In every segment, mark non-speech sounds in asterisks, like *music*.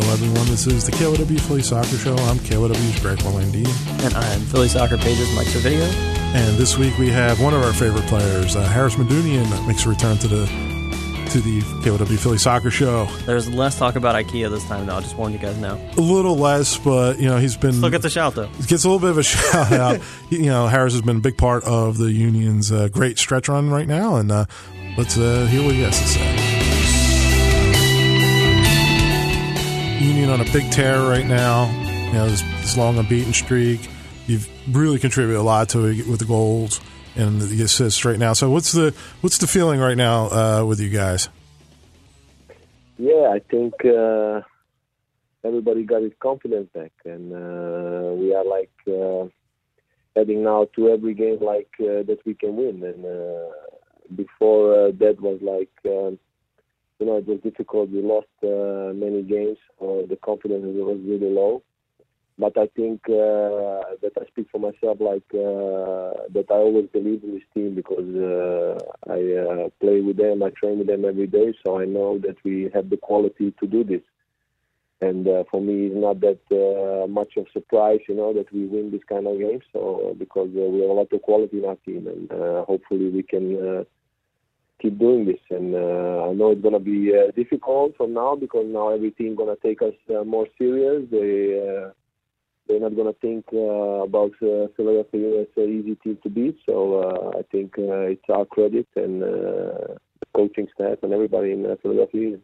Hello, everyone. This is the KYW Philly Soccer Show. I'm KYW's Greg Orlandini. And I'm Philly Soccer Pages Mike Servedio. And this week we have one of our favorite players, uh, Haris Medunjanin, makes a return to the to the KYW Philly Soccer Show. There's less talk about IKEA this time, though. I'll just warn you guys now. A little less, but you know he's been still gets a shout though. Gets a little bit of a *laughs* shout out. you know, Haris has been a big part of the Union's uh, great stretch run right now, and uh, let's uh, hear what he has to say. Union on a big tear right now. You know, this, this long unbeaten streak. You've really contributed a lot to it with the goals and the assists right now. So, what's the what's the feeling right now uh, with you guys? Yeah, I think uh, everybody got his confidence back, and uh, we are like uh, heading now to every game like uh, that we can win. And uh, before that was like. Um, you know, it was difficult. We lost uh, many games. Uh, the confidence was really low. But I think uh, that I speak for myself, like uh, that I always believe in this team because uh, I uh, play with them, I train with them every day, so I know that we have the quality to do this. And uh, for me, it's not that uh, much of surprise, you know, that we win this kind of games. So because uh, we have a lot of quality in our team, and uh, hopefully we can. Uh, keep doing this. And uh, I know it's to be uh, difficult from now because now every team going to take us uh, more serious. They uh, they're not to think uh, about uh, Philadelphia as an easy team to beat. So uh, I think uh, it's our credit and uh, the coaching staff and everybody in uh, Philadelphia.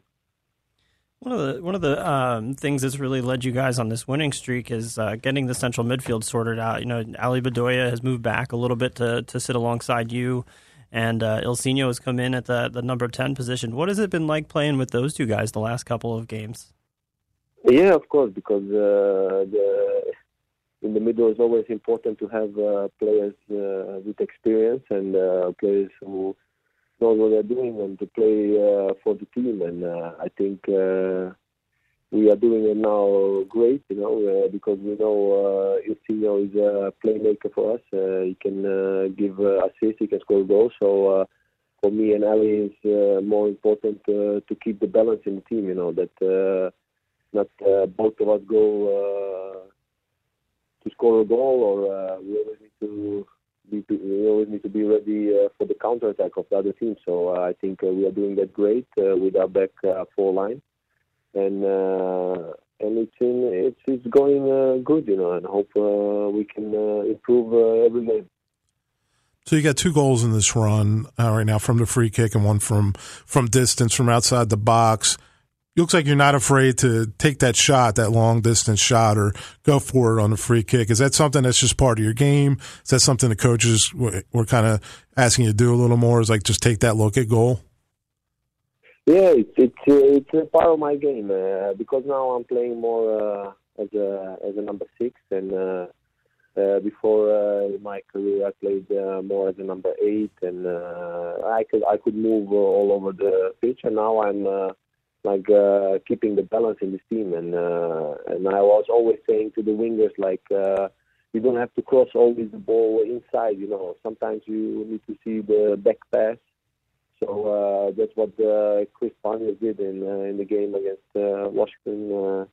One of the one of the um, things that's really led you guys on this winning streak is uh, getting the central midfield sorted out. You know, Ali Bedoya has moved back a little bit to to sit alongside you and uh, Ilsinho has come in at the the number ten position. What has it been like playing with those two guys the last couple of games? Yeah, of course, because uh, the in the middle is always important to have uh, players uh, with experience and uh, players who know what they're doing and to play uh, for the team. And uh, I think we are doing it now great, you know, uh, because we know uh, Ilsinho is a playmaker for us. Uh, he can uh, give uh, assists, he can score goals. So uh, for me and Ali, it's uh, more important uh, to keep the balance in the team. You know that uh, not uh, both of us go uh, to score a goal, or uh, we always need to. Be, we always need to be ready uh, for the counter attack of the other team. So uh, I think uh, we are doing that great uh, with our back uh, four line and uh, and it's in it's it's going uh, good, you know, and hope uh, we can improve every game. So you got two goals in this run uh, right now from the free kick and one from from distance from outside the box. It looks like you're not afraid to take that shot, that long distance shot, or go for it on the free kick. Is that something that's just part of your game? Is that something the coaches were, were kind of asking you to do a little more? Is like just take that look at goal? Yeah, it's it's uh, it's a part of my game uh, because now I'm playing more uh, as a as a number six, and uh, uh, before uh, my career I played uh, more as a number eight, and uh, I could I could move uh, all over the pitch, and now I'm uh, like uh, keeping the balance in this team, and uh, and I was always saying to the wingers like. Uh, you don't have to cross always the ball inside, you know. Sometimes you need to see the back pass so uh, that's what uh, Chris Pontius did in uh, in the game against Washington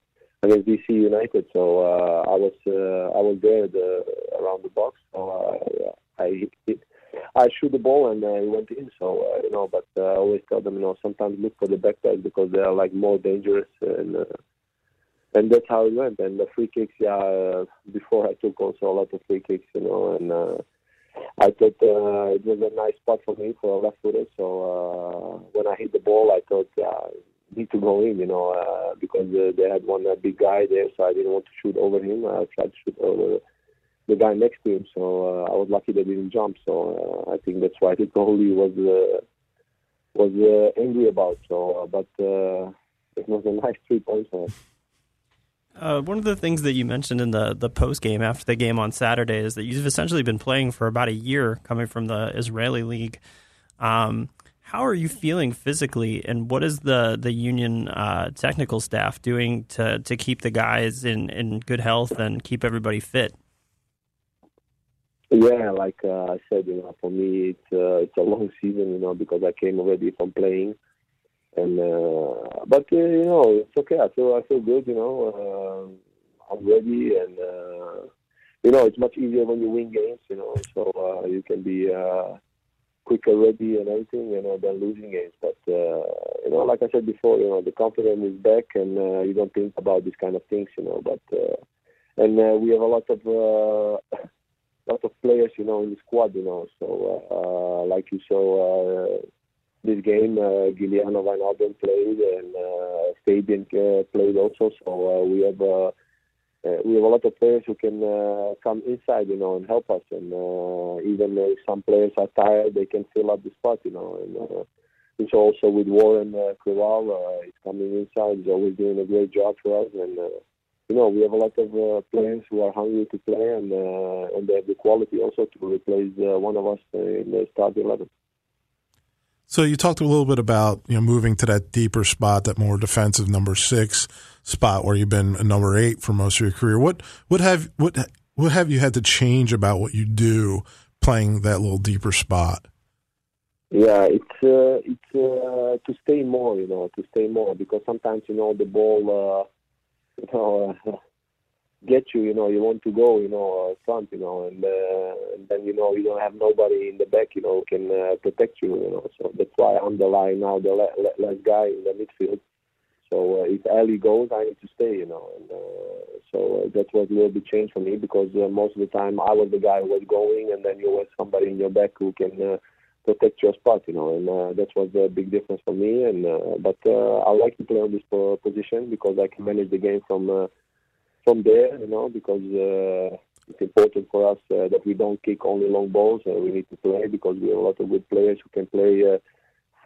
against DC United. So I was I was there the, around the box. So I hit, I shoot the ball and uh, it went in. So uh, you know, but uh, I always tell them you know sometimes look for the back pass because they are like more dangerous and. Uh, and that's how it went. And the free kicks, yeah. Uh, before I took also a lot of free kicks, you know, and uh, I thought uh, it was a nice spot for me for a left footer. So uh, when I hit the ball, I thought, yeah, need to go in, you know, uh, because uh, they had one uh, big guy there, so I didn't want to shoot over him. I tried to shoot over the guy next to him, so uh, I was lucky they didn't jump. So uh, I think that's why the goalie was uh, was uh, angry about. So, uh, but uh, it was a *laughs* nice three points us. Uh, one of the things that you mentioned in the the post game after the game on Saturday is that you've essentially been playing for about a year, coming from the Israeli league. Um, how are you feeling physically, and what is the the union uh, technical staff doing to to keep the guys in in good health and keep everybody fit? Yeah, like uh, I said, you know, for me it's uh, it's a long season, you know, because I came already from playing and uh, but uh, you know it's okay. I feel I feel good. You know, uh, I'm ready, and uh, you know it's much easier when you win games. You know, so uh, you can be uh, quicker ready and everything. You know, than losing games. But uh, you know, like I said before, you know the confidence is back, and uh, you don't think about these kind of things. You know, but uh, and uh, we have a lot of. Uh, lot of players, you know, in the squad, you know. So, uh, like you saw, uh, this game. Uh, Giliano Wijnaldum played and uh, Fabian uh, played also. So uh, we have uh, we have a lot of players who can come inside, you know, and help us. And even if some players are tired, they can fill up the spot, you know. And uh, it's also with Warren uh, he's coming inside. He's always doing a great job for us. And you know, we have a lot of uh, players who are hungry to play, and uh, and they have the quality also to replace uh, one of us in the starting eleven. So you talked a little bit about you know moving to that deeper spot, that more defensive number six spot, where you've been a number eight for most of your career. What what have what what have you had to change about what you do playing that little deeper spot? Yeah, it's uh, it's uh, to stay more, you know, to stay more because sometimes you know the ball, uh, *laughs* you know, get you, you know, you want to go, you know, uh, front, you know, and, uh, and then you know you don't have nobody in the back, you know, can uh, protect you, you know. So that's why I'm the line now, the le- le- last guy in the midfield. So uh, if Ali goes, I need to stay, you know. And uh, so uh, that was a little bit changed for me because uh, most of the time I was the guy who was going, and then you have somebody in your back who can uh, protect your spot, you know. And uh, that was a big difference for me. And uh, but uh, I like to play on this position because I can manage the game from. Uh, from there, you know, because uh, it's important for us uh, that we don't kick only long balls. Uh, we need to play because we have a lot of good players who can play uh,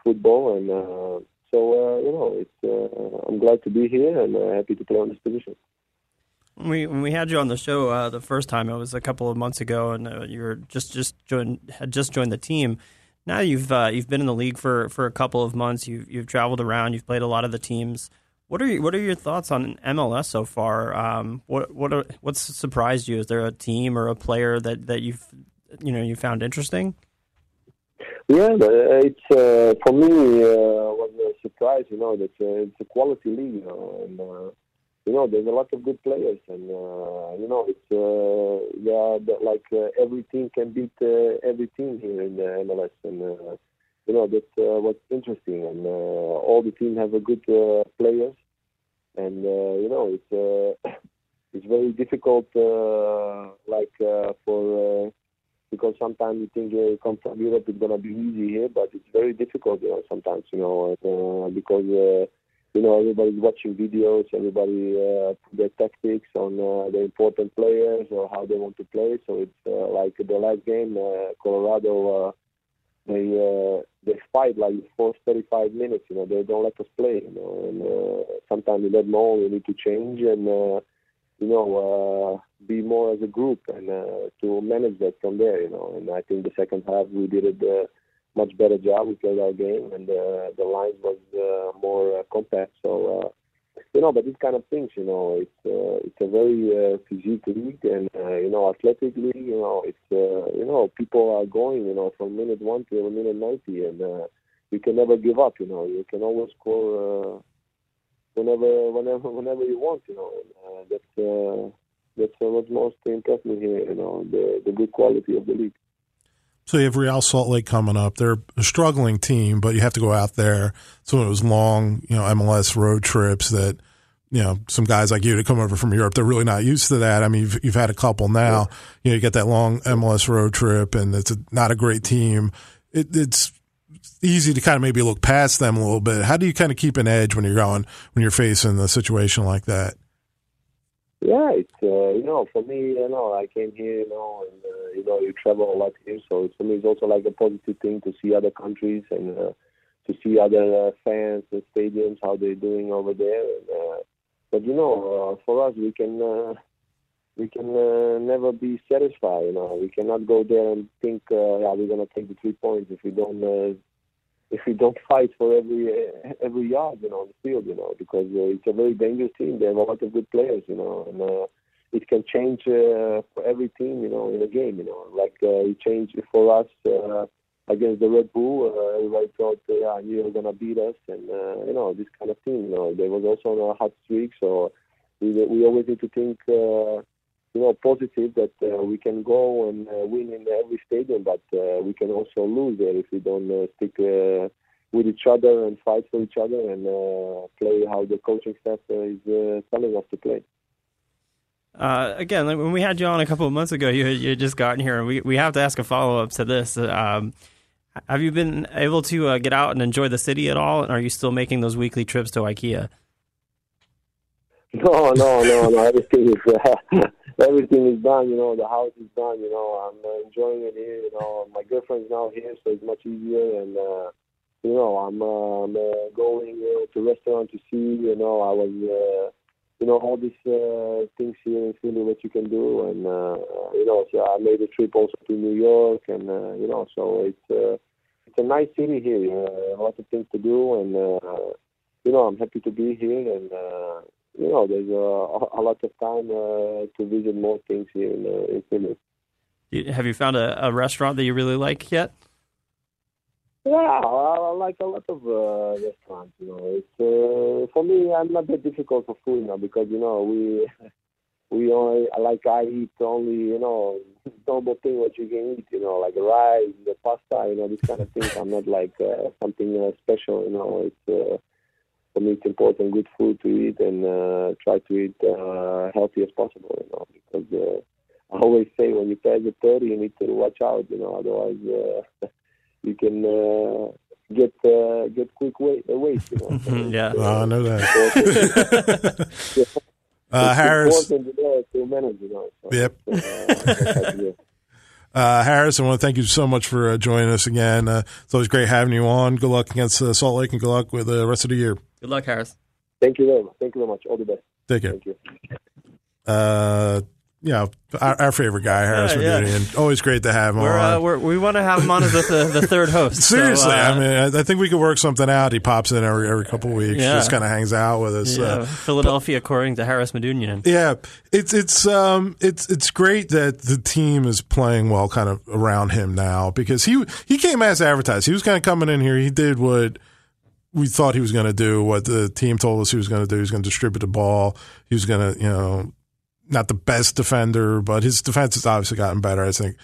football, and uh, so uh, you know, it's. Uh, I'm glad to be here and uh, happy to play on this position. When we when we had you on the show uh, the first time, it was a couple of months ago, and uh, you were just just joined had just joined the team. Now you've uh, you've been in the league for, for a couple of months. You've you've traveled around. You've played a lot of the teams. What are you, what are your thoughts on MLS so far? Um, what what are, what's surprised you? Is there a team or a player that, that you've you know you found interesting? Yeah, it's uh, for me uh, was a surprise. You know that uh, it's a quality league. You know, and uh, you know there's a lot of good players, and uh, you know it's uh, yeah, like uh, every team can beat uh, every team here in the MLS, and uh, you know that's uh, what's interesting, and uh, all the team have a good uh, players, and uh, you know it's uh, *coughs* it's very difficult, uh, like for because sometimes you think you come from Europe, it's gonna be easy here, but it's very difficult, you know, sometimes, you know, because. You know, everybody's watching videos, everybody uh, their tactics on uh, the important players or how they want to play. So it's uh, like the last game, uh, Colorado, they uh, they fight like for 35 minutes. You know, they don't let us play. You know, and uh, sometimes in that moment we need to change and uh, you know uh, be more as a group and uh, to manage that from there. You know, and I think the second half we did it. Uh, much better job. We played our game, and uh, the lines was uh, more uh, compact. So uh, you know, but these kind of things, you know, it's uh, it's a very uh, physique league, and uh, you know, athletically, you know, it's uh, you know, people are going, you know, from minute one to minute ninety, and uh, you can never give up. You know, you can always score uh, whenever, whenever, whenever you want. You know, and, uh, that's uh, that's uh, what most impressed me here. You know, the the good quality of the league. So you have Real Salt Lake coming up. They're a struggling team, but you have to go out there. So it was long, you know, MLS road trips that, you know, some guys like you to come over from Europe, they're really not used to that. I mean, you've, you've had a couple now. You know, you get that long MLS road trip, and it's a, not a great team. It, it's easy to kind of maybe look past them a little bit. How do you kind of keep an edge when you're going when you're facing a situation like that? Yeah, it's uh, you know for me, you know, I came here, you know, and uh, you know, you travel a lot here, so for me, it's also like a positive thing to see other countries and uh, to see other uh, fans and stadiums how they're doing over there. And, uh, but you know, uh, for us, we can uh, we can uh, never be satisfied. You know, we cannot go there and think, uh, yeah, we're gonna take the three points if we don't uh, if we don't fight for every uh, every yard, you know, on the field, you know, because uh, it's a very dangerous team. They have a lot of good players, you know, and uh, it can change uh, for every team, you know, in a game, you know. Like uh, it changed for us uh, against the Red Bull. Uh, everybody thought, uh, yeah, you were gonna beat us, and uh, you know this kind of thing. You know, there was also on a hot streak, so we we always need to think, uh, you know, positive that uh, we can go and uh, win in every stadium, but uh, we can also lose there if we don't uh, stick. Uh, with each other and fight for each other and uh, play how the coaching staff uh, is uh, telling us to play. Uh, again, when we had you on a couple of months ago, you you just gotten here, and we we have to ask a follow up to this. Um, have you been able to uh, get out and enjoy the city at all? And are you still making those weekly trips to IKEA? No, no, no, no. Everything is uh, *laughs* everything is done. You know, the house is done. You know, I'm uh, enjoying it here. You know, my girlfriend's now here, so it's much easier. And uh, you know, I'm, uh, I'm uh, going uh, to restaurant to see. You know, I was, uh, you know, all these uh, things here in Philly what you can do, and uh, you know, so I made a trip also to New York, and uh, you know, so it's uh, it's a nice city here. Uh, a lot of things to do, and uh, you know, I'm happy to be here, and. Uh, you know, there's a, a lot of time uh, to visit more things here in, uh, in Finland. Have you found a, a restaurant that you really like yet? Yeah, I, I like a lot of uh, restaurants. You know, it's uh, for me. I'm not that difficult for food now because you know we *laughs* we only like I eat only you know *laughs* normal thing what you can eat. You know, like rice, the pasta. You know, this kind of things. I'm not like uh, something uh, special. You know, it's. For me, it's important good food to eat and uh, try to eat uh, healthy as possible. You know, because uh, I always say when you pass the thirty, you need to watch out. You know, otherwise uh, *laughs* you can uh, get uh, get quick weight. Uh, weight you know? So *laughs* yeah, Oh, I know that. *laughs* uh, Haris. important to know to manage. You know, so, Yep. uh, Uh, Haris, I want to thank you so much for uh, joining us again. Uh, it's always great having you on. Good luck against uh, Salt Lake and good luck with the rest of the year. Good luck, Haris. Thank you very much. Thank you very much. All the best. Take care. Thank you. Uh, yeah, our, our favorite guy, Haris Yeah, yeah. Medunjanin. Always great to have him We're, on. uh, we're we want to have him on as the, the third host. so, Seriously, uh, I mean, I, I think we could work something out. He pops in every every couple of weeks, Yeah. just kind of hangs out with us. Uh, Philadelphia, according to Haris Medunjanin. Yeah, it's it's um it's it's great that the team is playing well, kind of around him now because he he came as advertised. He was kind of coming in here. He did what we thought he was going to do. What the team told us he was going to do. He was going to distribute the ball. He was going to you know not the best defender, but his defense has obviously gotten better. I think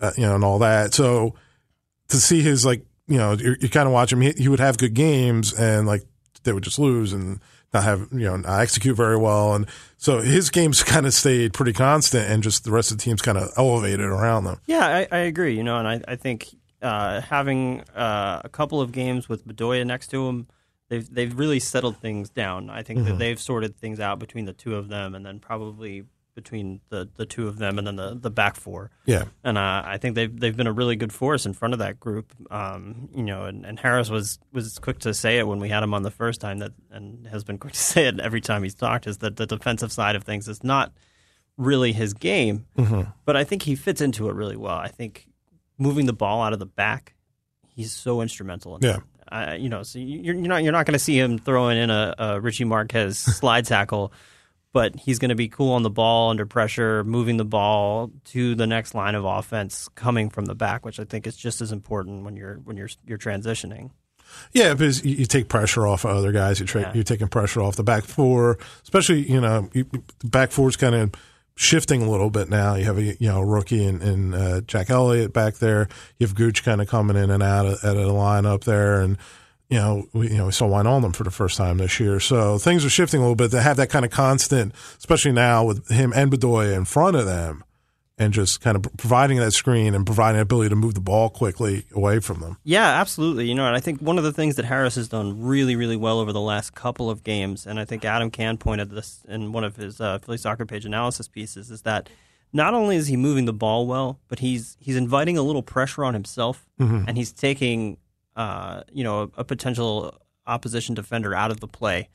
uh, you know and all that. So to see his like you know you, kind of watch him. He, he would have good games and like they would just lose and not have you know not execute very well and so his games *laughs* kind of stayed pretty constant and just the rest of the teams kind of elevated around them. Yeah, I, I agree. You know, and I, I think uh, having uh, a couple of games with Bedoya next to him, they've they've really settled things down. I think that they've sorted things out between the two of them, and then probably between the, the two of them, and then the, the back four. Yeah, And uh, I think they've they've been a really good force in front of that group. Um, you know, and, and Haris was was quick to say it when we had him on the first time that, and has been quick to *laughs* say it every time he's talked is that the defensive side of things is not really his game, but I think he fits into it really well. I think moving the ball out of the back, he's so instrumental. In Yeah. that. Uh, you know, so you're, you're not you're not going to see him throwing in a, a Richie Marquez *laughs* slide tackle, but he's going to be cool on the ball under pressure, moving the ball to the next line of offense coming from the back, which I think is just as important when you're when you're you're transitioning. yeah, because you, take pressure off of other guys. You tra- Yeah. you're taking pressure off the back four, especially you know you, the back four's kind of shifting a little bit now. You have a you know rookie and, uh, Jack Elliott back there. You have Gooch kind of coming in and out of, out of the lineup there, and you know we you know we saw Wijnaldum for the first time this year. So things are shifting a little bit. To have that kind of constant, especially now with him and Bedoya in front of them, and just kind of providing that screen and providing the ability to move the ball quickly away from them. Yeah, absolutely. You know, and I think one of the things that Haris has done really, really well over the last couple of games, and I think Adam Cann pointed this in one of his uh, Philly Soccer Page analysis pieces, is that not only is he moving the ball well, but he's he's inviting a little pressure on himself, and he's taking, uh, you know, a, a potential opposition defender out of the play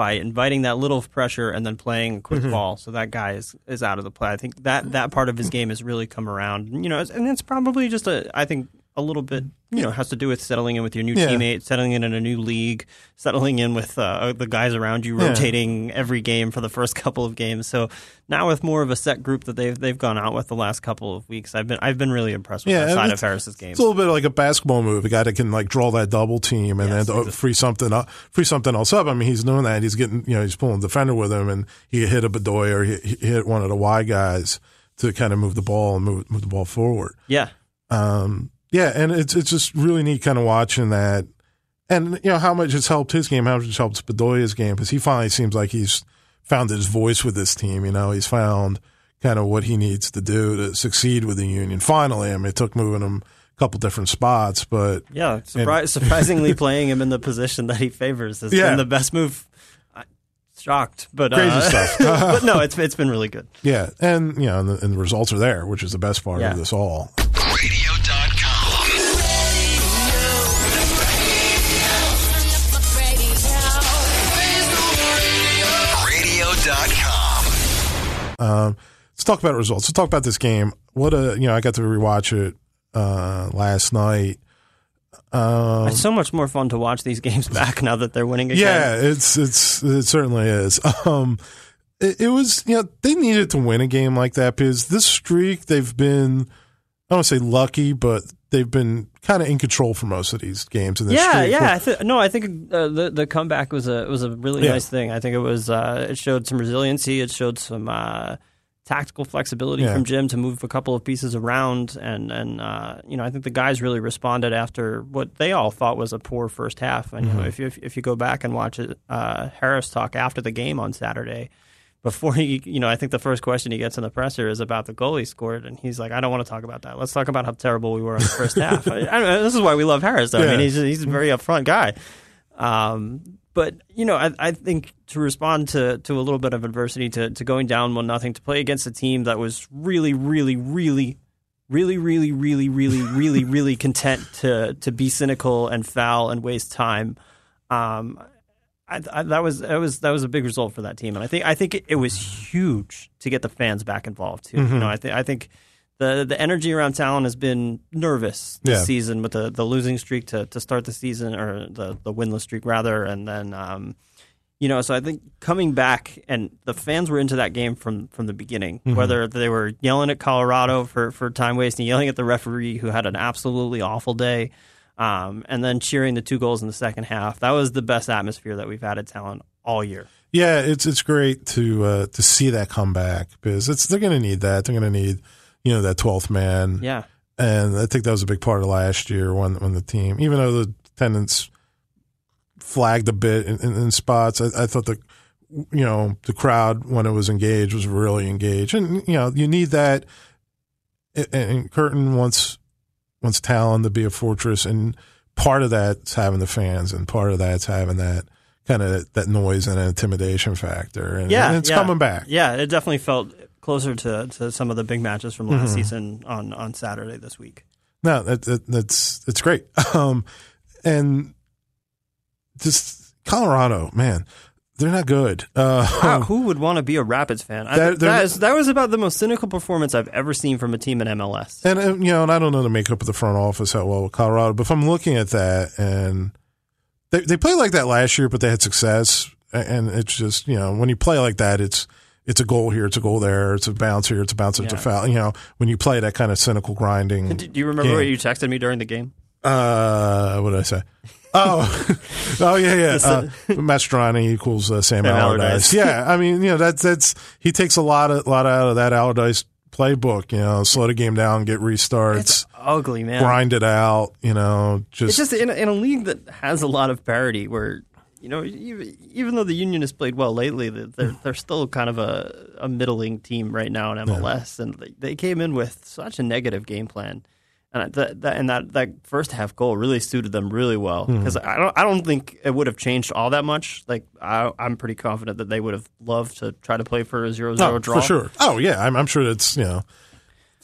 by inviting that little pressure and then playing a quick mm-hmm. ball, so that guy is, is out of the play. I think that that part of his game has really come around. You know, and it's probably just a. I think a little bit, you know, has to do with settling in with your new Yeah. teammate, settling in in a new league, settling in with uh, the guys around you, Yeah. rotating every game for the first *laughs* couple of games. So now with more of a set group that they've they've gone out with the last couple of weeks, I've been I've been really impressed with Yeah, that side of Haris's game. It's a little bit like a basketball move. A guy that can like draw that double team and Yes, then to free something up, free something else up. I mean, he's doing that. He's getting, you know, he's pulling the defender with him, and he hit a Bedoya or he, he hit one of the Y guys to kind of move the ball and move move the ball forward. yeah, Um, yeah, and it's it's just really neat kind of watching that, and you know how much it's helped his game, how much it's helped Bedoya's game because he finally seems like he's found his voice with this team. You know, he's found kind of what he needs to do to succeed with the Union. Finally, I mean, it took moving him a couple different spots, but yeah. Surpri- *laughs* surprisingly, playing him in the position that he favors has Yeah. been the best move. I- Shocked, but Crazy uh, stuff. *laughs* but no, *laughs* it's it's been really good. yeah, and you know, and the, and the results are there, which is the best part Yeah. of this all. Radio.com. Um, let's talk about results. Let's talk about this game. What a you know, I got to rewatch it uh, last night. Um, It's so much more fun to watch these *laughs* games back now that they're winning again. Yeah, it's it's it certainly is. *laughs* Um, it, it was you know they needed to win a game like that because this streak they've been I don't want to say lucky, but they've been kind of in control for most of these games in this yeah, yeah. I th- no, I think uh, the the comeback was a was a really Yeah. nice thing. I think it was uh, it showed some resiliency. It showed some uh, tactical flexibility Yeah. from Jim to move a couple of pieces around, and and uh, you know I think the guys really responded after what they all thought was a poor first half. And Mm-hmm. know, if you if you go back and watch it, uh, Haris talk after the game on Saturday. Before *laughs* he, you know, I think the first question he gets in the presser is about the goal he scored, and he's like, "I don't want to talk about that. Let's talk about how terrible we were in the first *laughs* half." I, I this is why we love Haris, though. I mean, he's he's a very upfront guy. Um, but you know, I, I think to respond to, to a little bit of adversity, to, to going down one nothing, to play against a team that was really, really, really, really, really, really, really, really, really content to to be cynical and foul and waste time. Um, I, I, that was that was that was a big result for that team, and I think I think it, it was huge to get the fans back involved too. You know, I think I think the the energy around town has been nervous this Yeah. season with the, the losing streak to, to start the season or the the winless streak rather, and then um, you know, so I think coming back and the fans were into that game from from the beginning, whether they were yelling at Colorado for for time wasting, yelling at the referee who had an absolutely awful day. Um, and then cheering the two goals in the second half. That was the best atmosphere that we've had at Talen all year. Yeah, it's it's great to uh, to see that come back because it's they're going to need that. They're going to need you know that twelfth man. Yeah. and I think that was a big part of last year when when the team, even though the attendance flagged a bit in, in, in spots, I, I thought the you know the crowd when it was engaged was really engaged, and you know you need that. And, and Curtin wants wants Talen to be a fortress, and part of that's having the fans, and part of that's having that kind of that noise and intimidation factor, and, Yeah, and it's yeah. coming back. Yeah, it definitely felt closer to, to some of the big matches from last Mm-hmm. season on, on Saturday this week. No, that, that, that's it's great. *laughs* Um, and just Colorado, man, they're not good. Uh, Wow, *laughs* who would want to be a Rapids fan? I, They're- they're- that, is, that was about the most cynical performance I've ever seen from a team in MLS. and, and you know, and I don't know the makeup of the front office that well with Colorado, but if I'm looking at that, and they they played like that last year, but they had success, and it's just you know when you play like that, it's it's a goal here, it's a goal there, it's a bounce here, it's a bounce, it's a foul. You know, when you play that kind of cynical grinding. Do, you remember Yeah. what you texted me during the game? Uh, what did I say? Oh, *laughs* oh yeah, yeah. Uh, Mastroeni equals uh, Sam, Allardyce. Allardyce. *laughs* Yeah, I mean, you know, that's that's he takes a lot of lot out of that Allardyce playbook. You know, slow the game down, get restarts, It's ugly, man. grind it out. You know, just, It's just in a, in a league that has a lot of parity, where you know, even, even though the Union has played well lately, they're they're still kind of a, a middling team right now in MLS, and they, they came in with such a negative game plan, and that, that and that, that first half goal really suited them really well Hmm. because I don't I don't think it would have changed all that much. Like I, I'm pretty confident that they would have loved to try to play for a 0-0 oh, draw for sure. Oh yeah, I'm, I'm sure that's you know.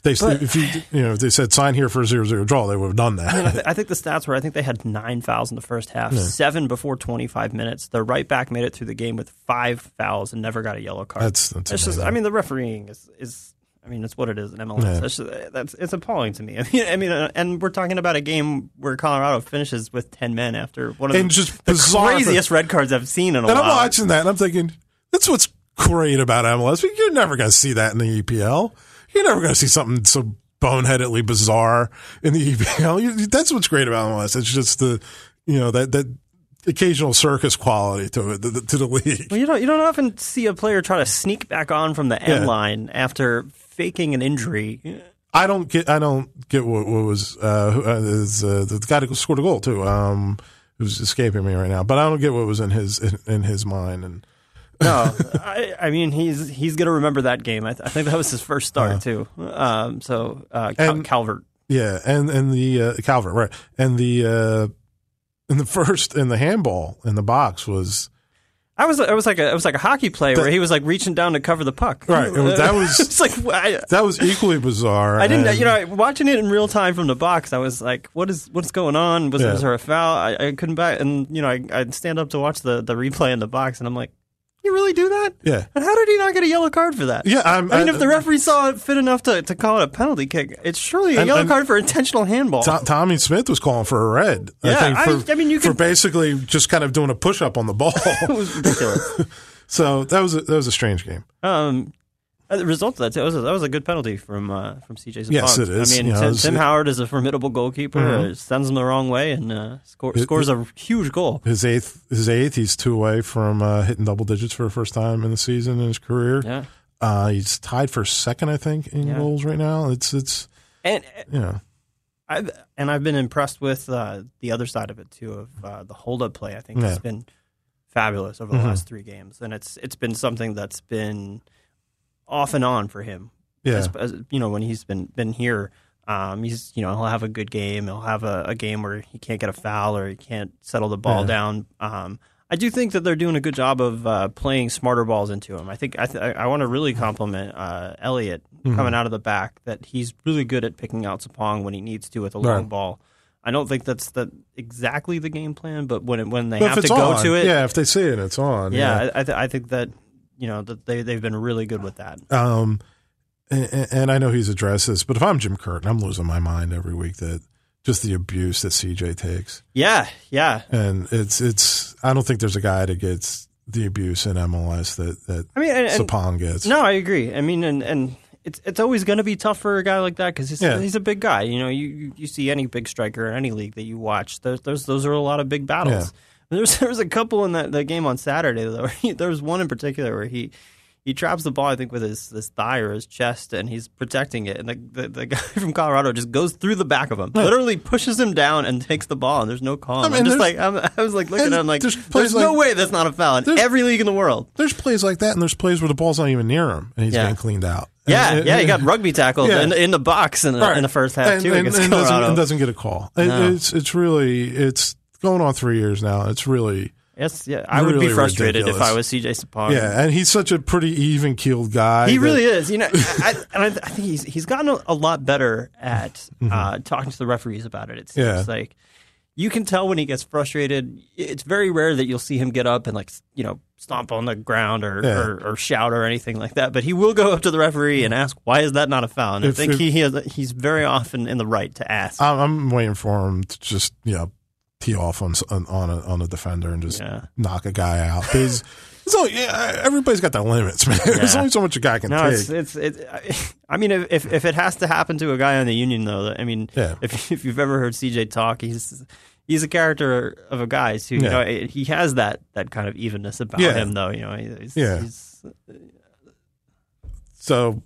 They But- if you you know if they said sign here for a zero zero draw, they would have done I, mean, I, that. th- I think the stats were I think they had nine fouls in the first half, seven before 25 minutes. The right back made it through the game with five fouls and never got a yellow card. That's that's just. I mean, the refereeing is is I mean, it's what it is in MLS. Yeah. That's, just- that's it's appalling to me. *laughs* I mean, I mean, uh, and we're talking about a game where Colorado finishes with ten men after one of And the, just the craziest red cards I've seen in a And while. And I'm watching that and I'm thinking, that's what's great about MLS. You're never going to see that in the EPL. You're never going to see something so boneheadedly bizarre in the *laughs* EPL. You- That's what's great about MLS. It's just the, you know, that, that occasional circus quality to it, to the, to the *laughs* league. Well, you don't you don't often see a player try to sneak back on from the end Yeah. line after faking an injury. I don't get, I don't get what, what was, uh, uh, is, uh, the guy who scored a goal too, um, who's escaping me right now, but I don't get what was in his, in, in his mind. And *laughs* No, I, I mean he's he's gonna remember that game. I, th- I think that was his first start too. Um, so uh, Cal- And- Calvert. Yeah, and and the uh, Calvert right, and the uh, in the *laughs* first in the handball in the box was I was it was like a it was like a hockey play That- where he was like reaching down to cover the puck. Right, that was- *laughs* it's like I, that was equally bizarre. I didn't and- you know watching it in real time from the box. I was like, what is what's going on? Was, Yeah. was there a foul? I, I couldn't back and you know I I'd stand up to watch the the replay in the box and I'm like, you really do that? Yeah, And how did he not get a yellow card for that? yeah. I'm, I mean, if the referee saw it fit enough to, to call it a penalty kick, it's surely a And- yellow and- card for intentional handball. To- Tommy Smith was calling for a red. Yeah, I think I- for, I mean, you for can- basically just kind of doing a push up on the ball. *laughs* it was ridiculous. *laughs* so that was a, that was a strange game. um, the result of that that was a, that was a good penalty from uh, from CJ. Yes, it is. I mean, You Tim, Howard is a formidable goalkeeper. Mhm. Uh, sends him the wrong way and uh, score, It- scores a huge goal. His eighth, his eighth. He's two away from uh, hitting double digits for the first time in the season in his career. Yeah, Uh, he's tied for second, I think, in Yeah. goals right now. It's it's and you know I've and I've been impressed with uh, the other side of it too of uh, the hold up play. I think Yeah. it's been fabulous over the Mhm. last three games, and it's it's been something that's been off and on for him. yeah. As, as, you know, when he's been been here, um, he's you know he'll have a good game. He'll have a, a game where he can't get a foul or he can't settle the ball Yeah. down. Um, I do think that they're doing a good job of uh, playing smarter balls into him. I think I, th- I want to really compliment uh, Elliott Mm-hmm. coming out of the back that he's really good at picking out Sapong when he needs to with a long Right. ball. I don't think that's the exactly the game plan, but when it, when they But have to go on, to it, yeah. If they see it, it's on. yeah, I, I, th- I think that you know that they they've been really good with that. Um, and, and I know he's addressed this, but if I'm Jim Curtin, I'm losing my mind every week that just the abuse that CJ takes, Yeah, yeah. and it's it's. I don't think there's a guy that gets the abuse in MLS that that I mean, and, Sapong gets. No, I agree. I mean, and and it's it's always going to be tough for a guy like that because he's Yeah. he's a big guy. You know, you you- you see any big striker in any league that you watch, those those those are a lot of big battles. There's *laughs* there was a couple in that the game on Saturday though. There was one in particular where he. He traps the ball, I think, with his, his thigh or his chest, and he's protecting it. And the, the, the *laughs* guy from Colorado just goes through the back of him, literally pushes him down, and takes the ball. And there's no call. I mean, I'm just like, I'm, I was like looking at him like, there's there's, no like- way that's not a foul in every league in the world. There's plays like that, and there's plays where the ball's not even near him, and he's Yeah. getting cleaned out. Yeah, And- yeah, he got rugby tackled Yeah. in, in the box in the, Right. in the first half and, too and, against and doesn't, and doesn't get a call. No. It's it's really it's going on three years now. It's really yes, yeah, I would be frustrated ridiculous. if I was CJ Sapong. yeah, and he's such a pretty even keeled guy. he that- really is. You know, I, and I, I think he's he's gotten a, a lot better at *laughs* uh, talking to the referees about it. It seems Mm-hmm. Yeah. like you can tell when he gets frustrated. It's very rare that you'll see him get up and like you know stomp on the ground or, Yeah. or, or shout or anything like that. But he will go up to the referee and ask, "Why is that not a foul?" And I think if- he has, he's very often in the right to ask. I'm, I'm waiting for him to just you know off on on on a, on a defender and just Yeah. knock a guy out. Because *laughs* so yeah, everybody's got their limits, man. *laughs* There's only so much a guy can No, take. it's it's *laughs* it's. I mean, if if it has to happen to a guy on the Union, though, I mean, Yeah. if if you've ever heard CJ talk, he's he's a character of a guy who you know he has that that kind of evenness about Yeah. him, though. You know, he's, Yeah. he's, so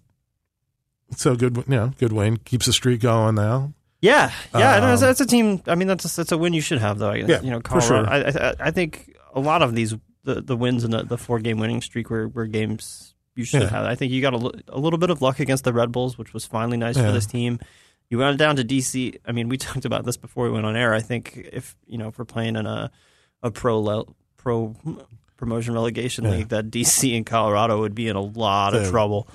so good. You know, good win keeps the streak going now. Yeah, yeah. no, that's, Um, that's a team. I mean, that's a, that's a win you should have, though. Yeah, you know, for sure. I, I I think a lot of these the, the wins in the, the four game winning streak were, were games you should Yeah. have. I think you got a, a little bit of luck against the Red Bulls, which was finally nice Yeah. for this team. You went down to DC. I mean, we *laughs* talked about this before we went on air. I think if you know if we're playing in a a pro le- pro promotion relegation Yeah. league, that DC and Colorado would be in a lot of Yeah. trouble.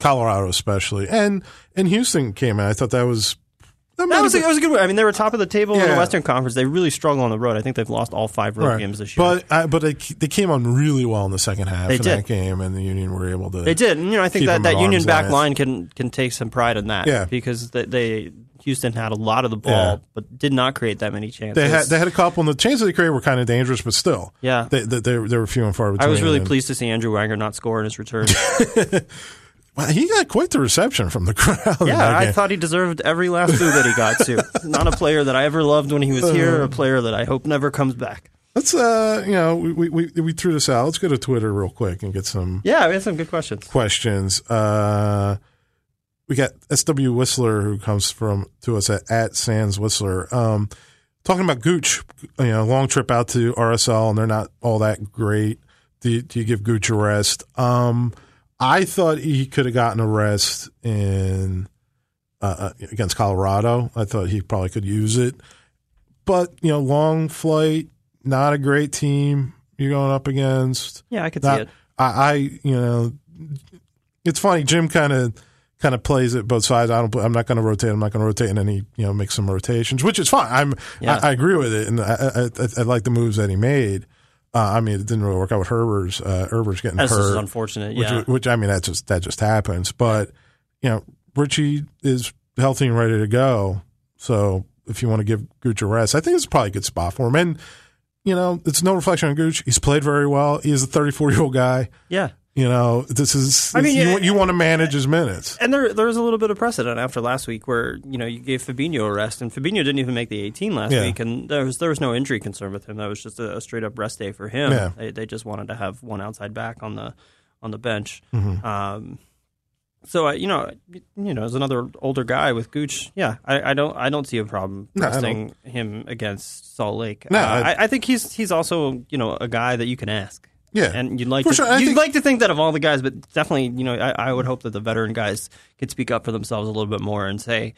Colorado especially, and and Houston came in. I thought that was That was, a, that was a good one. I mean, they were top of the table in the Yeah. Western Conference. They really struggle on the road. I think they've lost all five road games this year. But I, but they they came on really well in the second half They of did. that game, and the Union were able to. They did, and you know I think Keep that, them that Union arm's back length. line can can take some pride in that. Yeah. because they, they Houston had a lot of the ball, Yeah. but did not create that many chances. They had they had a couple, and the chances they created were kind of dangerous, but still, Yeah. they they, they, they were few and far between. I was really and- pleased to see Andrew Wenger not score in his return. *laughs* Wow, he got quite the reception from the *laughs* crowd. yeah, I thought he deserved every last boo that he got to. *laughs* Not a player that I ever loved when he was here. Uh. A player that I hope never comes back. Let's uh, you know, we, we we threw this out. Let's go to Twitter real quick and get some Yeah, we had some good questions. questions. Uh, we got SW Whistler who comes from to us at, at Sands Whistler. Um, talking about Gooch, you know, long trip out to RSL and they're not all that great. Do you, do you give Gooch a rest? Um, I thought he could have gotten a rest in uh, uh, against Colorado. I thought he probably could use it, but you know, long flight, not a great team you're going up against. Yeah, I could Not- see it. I, I you know, it's funny. Jim kind of kind of plays it both sides. I don't. I'm not going to rotate. I'm not going to rotate, and then he you know makes some rotations, which is fine. I'm Yeah. I, I agree with it, and I, I, I, I like the moves that he made. Uh, I mean, it didn't really work out with Herbers. Uh, Herbers getting That's hurt, unfortunate. which, Yeah, which I mean that just that just happens. But you know, Richie is healthy and ready to go. So if you want to give Gooch a rest, I think it's probably a good spot for him. And you know, it's no reflection on Gooch. He's played very well. He is a 34 year old guy. yeah. You know, this is. I mean, you, want- you want to manage his minutes. And there, there was a little bit of precedent after last week where you know you gave Fabinho a rest, and Fabinho didn't even make the 18 last Yeah. week, and there was there was no injury concern with him. That was just a, a straight up rest day for him. Yeah. They, they just wanted to have one outside back on the on the bench. Mm-hmm. Um, so I, you know, you know, as another older guy with Gooch, yeah, I, I don't, I don't see a problem No, resting him against Salt Lake. No, Uh, I- I, I think he's he's also you know a guy that you can ask. Yeah. and you'd like For to, sure. You'd think- like to think that of all the guys, but definitely, you know, I, I would hope that the veteran guys could speak up for themselves a little bit more and say,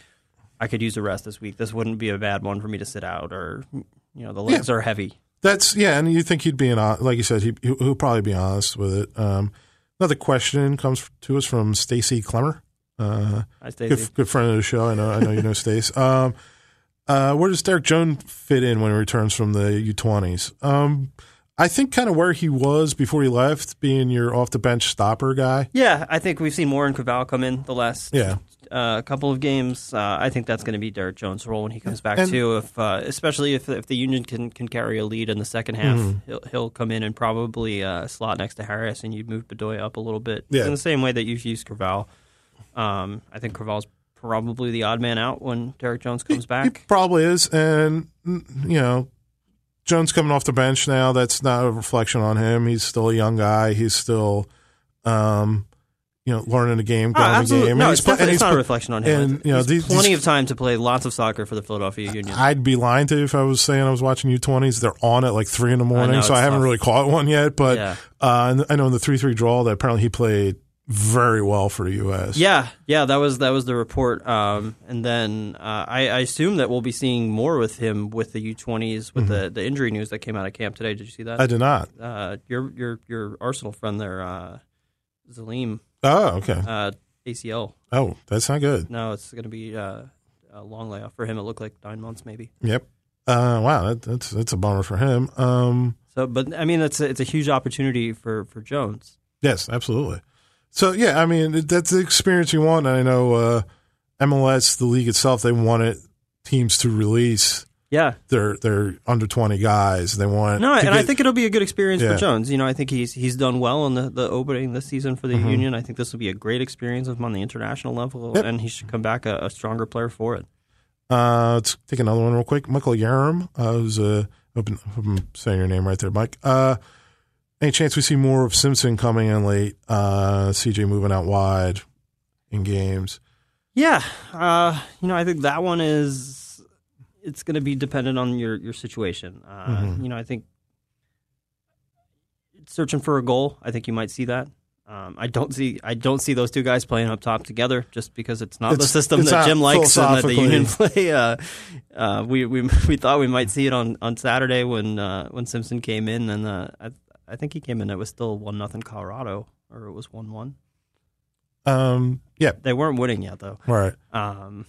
I could use a rest this week. This wouldn't be a bad one for me to sit out, or you know, the legs are heavy. That's yeah, and you think he'd be an like you said, he he'll probably be honest with it. Um, another question comes to us from Stacy Clemmer, uh, I Stacey. good, good friend of the show. I know, I know you know Stace. Um, uh, where does Derek Jones fit in when he returns from the U20s? Um, I think kind of where he was before he left, being your off the bench stopper guy. Yeah, I think we've seen Warren Creavalle come in the last Yeah. uh, couple of games. Uh, I think that's going to be Derek Jones' role when he comes back And- too. If uh, especially if if the Union can can carry a lead in the second half, Mm-hmm. he'll he'll come in and probably uh, slot next to Haris, and you'd move Bedoya up a little bit Yeah. in the same way that you've used Creavalle. Um, I think Creavalle's probably the odd man out when Derek Jones comes He back. probably is, and you know, Jones coming off the bench now. That's not a reflection on him. He's still a young guy. He's still, um, you know, learning the game, Oh, going the game. No, And it's, he's and it's not a reflection on him. and, you know, these- plenty these- of time to play lots of soccer for the Philadelphia Union. I'd be lying to you if I was saying I was watching U20s. They're on at like three in the morning, know, so I haven't tough. really caught one yet. But Yeah. uh, I know in the three-three draw that apparently he played very well for the U.S. Yeah, yeah, that was that was the report. Um, and then uh, I, I assume that we'll be seeing more with him with the U20s with the, the injury news that came out of camp today. Did you see that? Mm-hmm. I did not. uh, your your your Arsenal friend there, uh, Zelalem, Oh, okay. uh, ACL. Oh, that's not good. No, it's going to be uh, a long layoff for him. It looked like nine months maybe. Yep. Uh, wow, that, that's that's a bummer for him. Um, So, but I mean, it's a, it's a huge opportunity for for Jones. Yes, absolutely. So yeah, I mean that's the experience you want. I know uh, MLS, the league itself, they wanted teams to release Yeah, their their under twenty guys. They want no, and I think it'll be a good experience Yeah. for Jones. You know, I think he's he's done well in the, the opening this season for the Mm-hmm. Union. I think this will be a great experience of him on the international level, Yep. and he should come back a, a stronger player for it. Uh, let's take another one real quick. Michael Yarum, uh, who's uh, I'm- hope I'm saying your name right there, Mike. Uh, any chance we see more of Simpson coming in late? Uh, CJ moving out wide in games. Yeah, uh, you know, I think that one is it's going to be dependent on your your situation. Uh, Mm-hmm. You know, I think searching for a goal. I think you might see that. Um, I don't see I don't see those two guys playing up top together just because it's not the system that Jim likes and that the Union *laughs* play. Uh, uh, we we we thought we might see it on, on Saturday when uh, when Simpson came in and uh, I I think he came in. It was still one nothing Colorado or it was one one. Um, yeah, They weren't winning yet though. right. Um,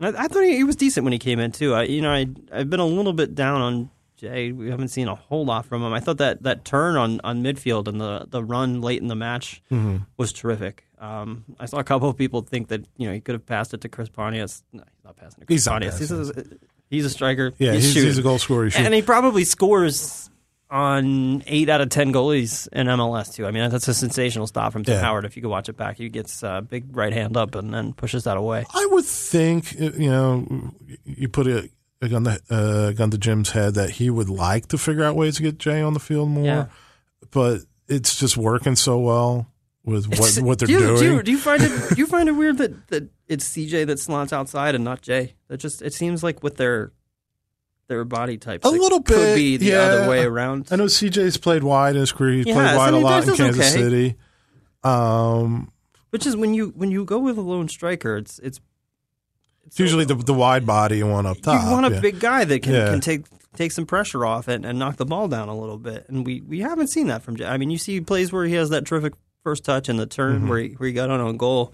I, I thought he, he was decent when he came in too. I, you know, I I've been a little bit down on Jay. We haven't seen a whole lot from him. I thought that, that turn on, on midfield and the, the run late in the match Mm-hmm. was terrific. Um, I saw a couple of people think that you know he could have passed it to Chris Pontius. No, he's not passing to Chris He's Pontius. He's a, he's a striker. Yeah, he's, shooting. he's a goal scorer. He and he probably scores on eight out of ten goalies in MLS too. I mean, that's a sensational stop from Tim Yeah. Howard. If you could watch it back, he gets a big right hand up and then pushes that away. I would think, uh, you know, you put a, a gun, to, uh, gun to Jim's head that he would like to figure out ways to get Jay on the field more, Yeah. but it's just working so well with what, what they're do you, doing. Do you, do you find it? *laughs* Do you find it weird that, that it's CJ that slots outside and not Jay? That just it seems like with their their body types, A it little could be the yeah. other way around. I know CJ's played wide in his career. He's He played wide and a lot in Kansas okay. City. Um, Which is when you when you go with a lone striker, it's it's, it's usually the the wide body and one up top. you want a yeah. big guy that can, Yeah. can take take some pressure off and, and knock the ball down a little bit. And we, we haven't seen that from Jay. I mean, you see plays where he has that terrific first touch and the turn Mm-hmm. where he where he got on a goal.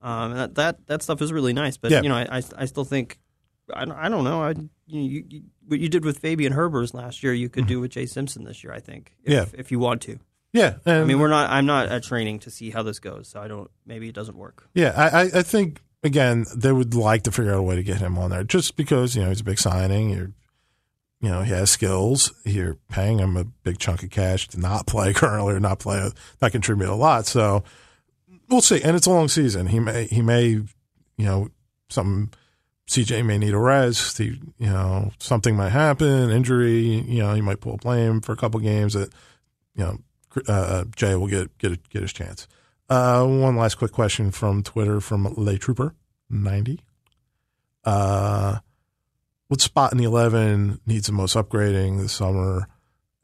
Um, that, that that stuff is really nice. But Yeah. you know, I, I I still think I don't, I don't know. I you, you, what you did with Fabian Herbers last year, you could do with Jay Simpson this year. I think. If, Mm-hmm. Yeah. If you want to. Yeah, I mean, we're not. I'm not at training to see how this goes, so I don't. Maybe it doesn't work. Yeah, I, I, I think again they would like to figure out a way to get him on there, just because you know he's a big signing. You're, you know, he has skills. You're paying him a big chunk of cash to not play *laughs* currently or not play, not contribute a lot. So we'll see. And it's a long season. He may, he may, you know, some CJ may need a rest. He, you know, something might happen, injury. You know, he might pull a blame for a couple games. That, you know, uh, Jay will get get get his chance. Uh, one last quick question from Twitter from Lay Trooper ninety. Uh, what spot in the eleven needs the most upgrading this summer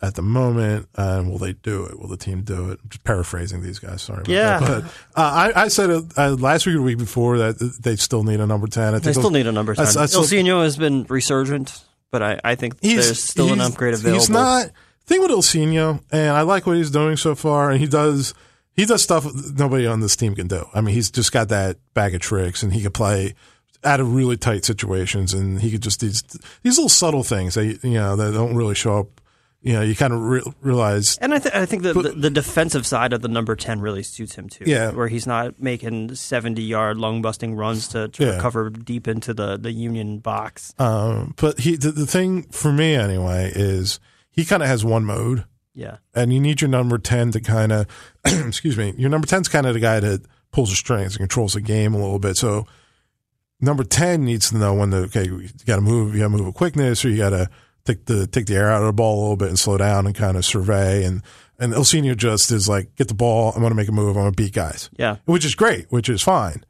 at the moment? And will they do it? Will the team do it? I'm just paraphrasing these guys. Sorry. Yeah. That. But uh, I, I said it, uh, last week or the week before that they still need a number ten. I They still need a number ten. I- I still- has been resurgent, but I, I think there's still an upgrade available. He's not thing with Ilsinho, and I like what he's doing so far. And he does he does stuff nobody on this team can do. I mean, he's just got that bag of tricks, and he could play out of really tight situations, and he could just these these little subtle things that you know that don't really show up. You know, you kind of re- realize. And I, th- I think the, But- the the defensive side of the number ten really suits him too. Yeah. where he's not making seventy yard lung busting runs to, to Yeah. recover deep into the, the Union box. Um, but he the, the thing for me anyway is he kind of has one mode. Yeah, and you need your number 10 to kind of *clears throat* excuse me your number 10 is kind of the guy that pulls the strings and controls the game a little bit so number 10 needs to know when to okay you got to move you got to move with quickness or you got to take the take the air out of the ball a little bit and slow down and kind of survey. And and Ilsinho just is like get the ball. I'm going to make a move. I'm going to beat guys. Yeah, which is great which is fine.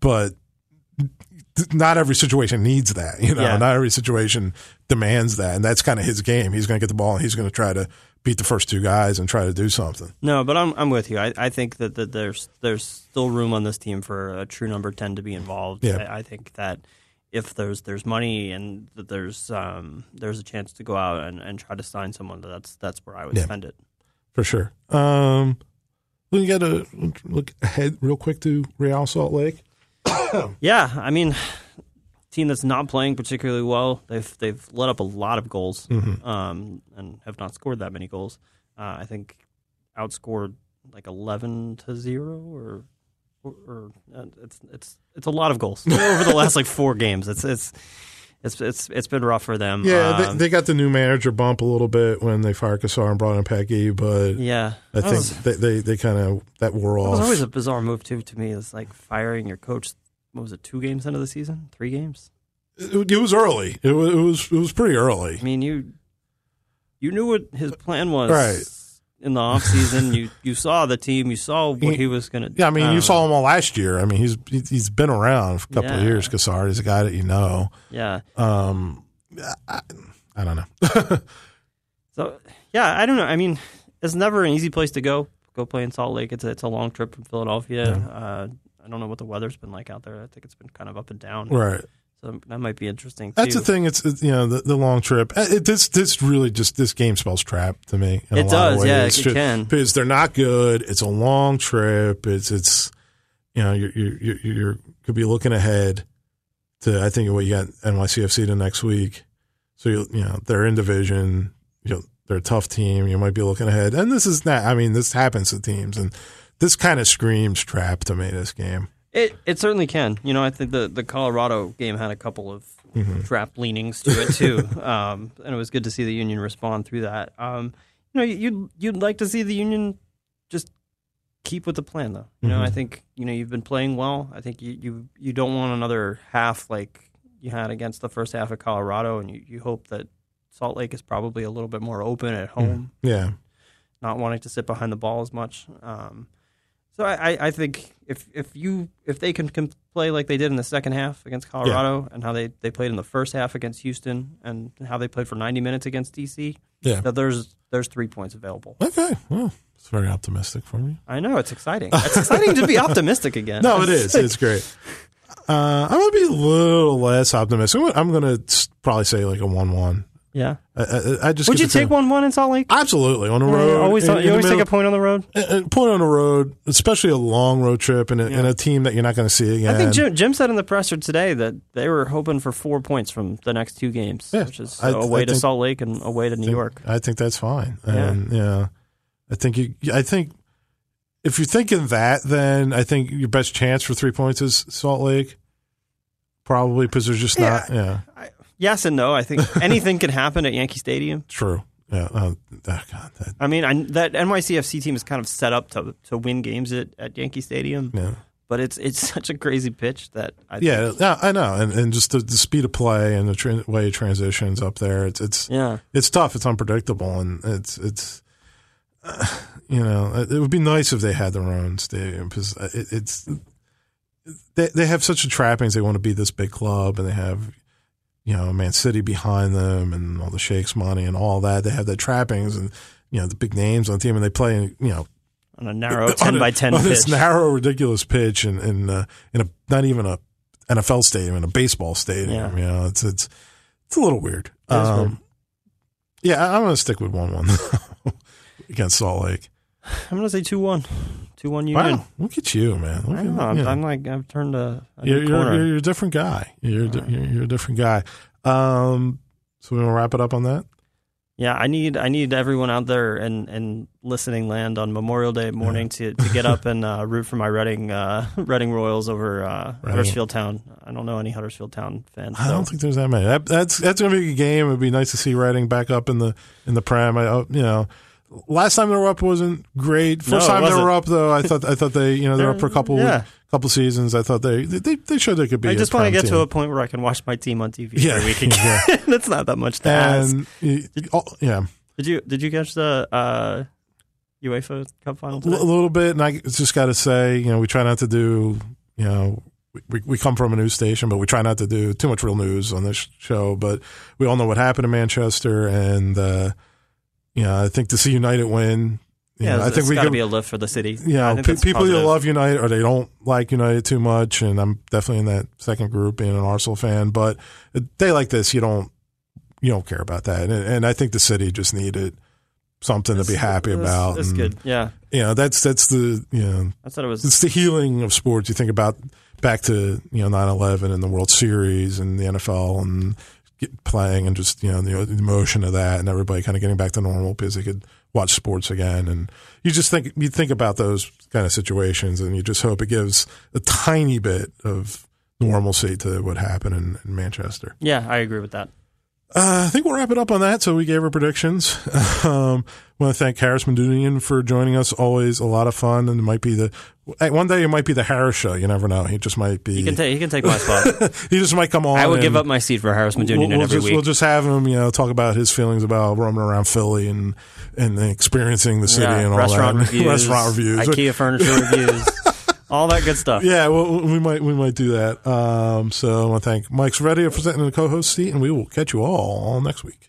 But not every situation needs that you know? Yeah. not every situation demands that. And that's kind of his game. He's going to get the ball and he's going to try to beat the first two guys and try to do something. No, but I'm I'm with you. I, I think that, that there's there's still room on this team for a true number ten to be involved. Yeah. I, I think that if there's there's money and there's um there's a chance to go out and, and try to sign someone, that's that's where I would Yeah. spend it. for sure um we got to look ahead real quick to Real Salt Lake *coughs* Yeah, I mean, team that's not playing particularly well. They've they've let up a lot of goals, Mm-hmm. um, and have not scored that many goals. Uh, I think outscored like eleven to zero, or or, or uh, it's it's it's a lot of goals *laughs* over the last like four games. It's it's. It's it's it's been rough for them. yeah Um, they, they got the new manager bump a little bit when they fired Cassar and brought in Petke but yeah. I think was- they, they, they kind of that wore off. It was always a bizarre move too to me. It's like firing your coach. What was it? Two games into the season? Three games? it, it was early it was, it was it was pretty early I mean, you you knew what his plan was Right. In the off season. you you saw the team. You saw what He- he was going to. Yeah, I mean, you saw him all last year. I mean, he's he- he's been around for a couple of years. Cassar, he's a guy that you know. Yeah. Um, I, I don't know. *laughs* So yeah, I don't know. I mean, it's never an easy place to go. Go play in Salt Lake. It's a, it's a long trip from Philadelphia. Uh, I don't know what the weather's been like out there. I think it's been kind of up and down. right. So that might be interesting. That's too. the thing. It's, you know the, the long trip. Uh, It, this this really just this game spells trap to me. in a It lot of does, yeah, it Just- can. because they're not good. It's a long trip. It's it's you know you're you're you're, you're could be looking ahead to I think what you got NYCFC the next week. So you you know they're in division. You know they're a tough team. You might be looking ahead, and this is not. I mean, this happens to teams, and this kind of screams trap to me. This game. It it certainly can. You know, I think the, the Colorado game had a couple of Mm-hmm. trap leanings to it too, *laughs* um, and it was good to see the Union respond through that. Um, you know, you'd you'd like to see the Union just keep with the plan, though. You know, Mm-hmm. I think you know you've been playing well. I think you you, you don't want another half like you had against the first half of Colorado, and you, you hope that Salt Lake is probably a little bit more open at home Yeah, not wanting to sit behind the ball as much. Um, so I, I, think if if you if they can, can play like they did in the second half against Colorado and how they, they played in the first half against Houston and how they played for 90 minutes against DC, yeah. that there's there's three points available. Okay, well, it's very optimistic for me. I know it's exciting. It's exciting to be optimistic again. No, it is. It's great. Uh, I'm gonna be a little less optimistic. I'm gonna probably say like a one-one. Yeah. I, I, I just Would you take one one in Salt Lake? Absolutely on the Yeah, road. always in- in you the always take a point on the road. a- a point on the road, especially a long road trip and a, and a team that you're not going to see again. I think Jim, Jim said in the presser today that they were hoping for four points from the next two games, Yeah, which is I- away I to think- Salt Lake and away to New think- York. I think that's fine. Yeah. And yeah, I think you. I think if you're thinking that, then I think your best chance for three points is Salt Lake. Probably because there's just Yeah. not. Yeah, Yes and no. I think *laughs* anything can happen at Yankee Stadium. true. Yeah. Uh, oh, God. That, I mean, I, that NYCFC team is kind of set up to to win games at, at Yankee Stadium, yeah. but it's it's such a crazy pitch that I Yeah, think, yeah, I know, and and just the, the speed of play and the tra- way it transitions up there, it's it's yeah. it's tough. It's unpredictable, and it's it's uh, *sighs* you know it, it would be nice if they had their own stadium because it, it's they they have such a trappings. They want to be this big club, and they have you know Man City behind them, and all the sheikhs money and all that. They have their trappings, and you know the big names on the team, and they play you know On a narrow *laughs* on ten a- by ten on pitch. this narrow, ridiculous pitch, and in, uh, in a not even a NFL stadium, in a baseball stadium. Yeah. You know, it's it's it's a little weird. Is weird. Um, yeah, I'm going to stick with one one *laughs* against Salt Lake. I'm gonna say two one, two one Union. Wow, look at you, man. Look I at- know. I'm, yeah. Like I've turned a, a you're, you're, you're, a different guy. You're, a di- you're, you're a different guy. Um, so we want to wrap it up on that. Yeah, I need I need everyone out there and and listening land on Memorial Day morning to, to get up *laughs* and uh, root for my Reading uh, *laughs* Reading Royals over uh, Reading. Huddersfield Town. I don't know any Huddersfield Town fans. I don't think there's that many. That, that's that's going to be a game. It'd be nice to see Reading back up in the in the prem. I, uh, you know, last time they were up wasn't great. First No, time they were up though, I thought I thought they you know they're up for a couple Yeah. couple seasons. I thought they they they showed they could be. I just want to get team. to a point where I can watch my team on TV Yeah, every week *laughs* again. *laughs* That's not that much to ask. and you- oh, yeah, Did you did you catch the uh, UEFA Cup final? a little bit. And I just got to say, you know, we try not to do you know. We, we come from a news station, but we try not to do too much real news on this show. But we all know what happened in Manchester, and uh, know, I think to see United win, you yeah, know, I it's, think we got to be a lift for the city. Yeah, I think pe- that's people either love United or they don't like United too much, and I'm definitely in that second group, being an Arsenal fan. But a day like this, you don't you don't care about that, and, and I think the city just needed something to be happy That's- about. That's good. Yeah, You know, that's that's the you know I thought it was. it's the healing of sports. You think about back to you know 9/11 and the World Series and the NFL and get playing and just you know the, the emotion of that and everybody kind of getting back to normal because they could watch sports again and you just think you think about those kind of situations and you just hope it gives a tiny bit of normalcy to what happened in, in Manchester. Yeah, I agree with that. Uh, I think we'll wrap it up on that. So we gave our predictions. *laughs* Um, want to thank Haris Medunjanin for joining us. Always a lot of fun, and it might be the one day it might be the Haris show. You never know. He just might be. He can take he can take my spot. *laughs* he just might come on. I would give up my seat for Haris Medunjanin We'll, we'll every just week. we'll just have him, you know, talk about his feelings about roaming around Philly and and experiencing the city Yeah, and all restaurant *laughs* that. reviews, restaurant reviews. IKEA furniture reviews, all that good stuff. Yeah, well, we might we might do that. Um, so I want to thank Mike Servedio for in the co-host seat, and we will catch you all next week.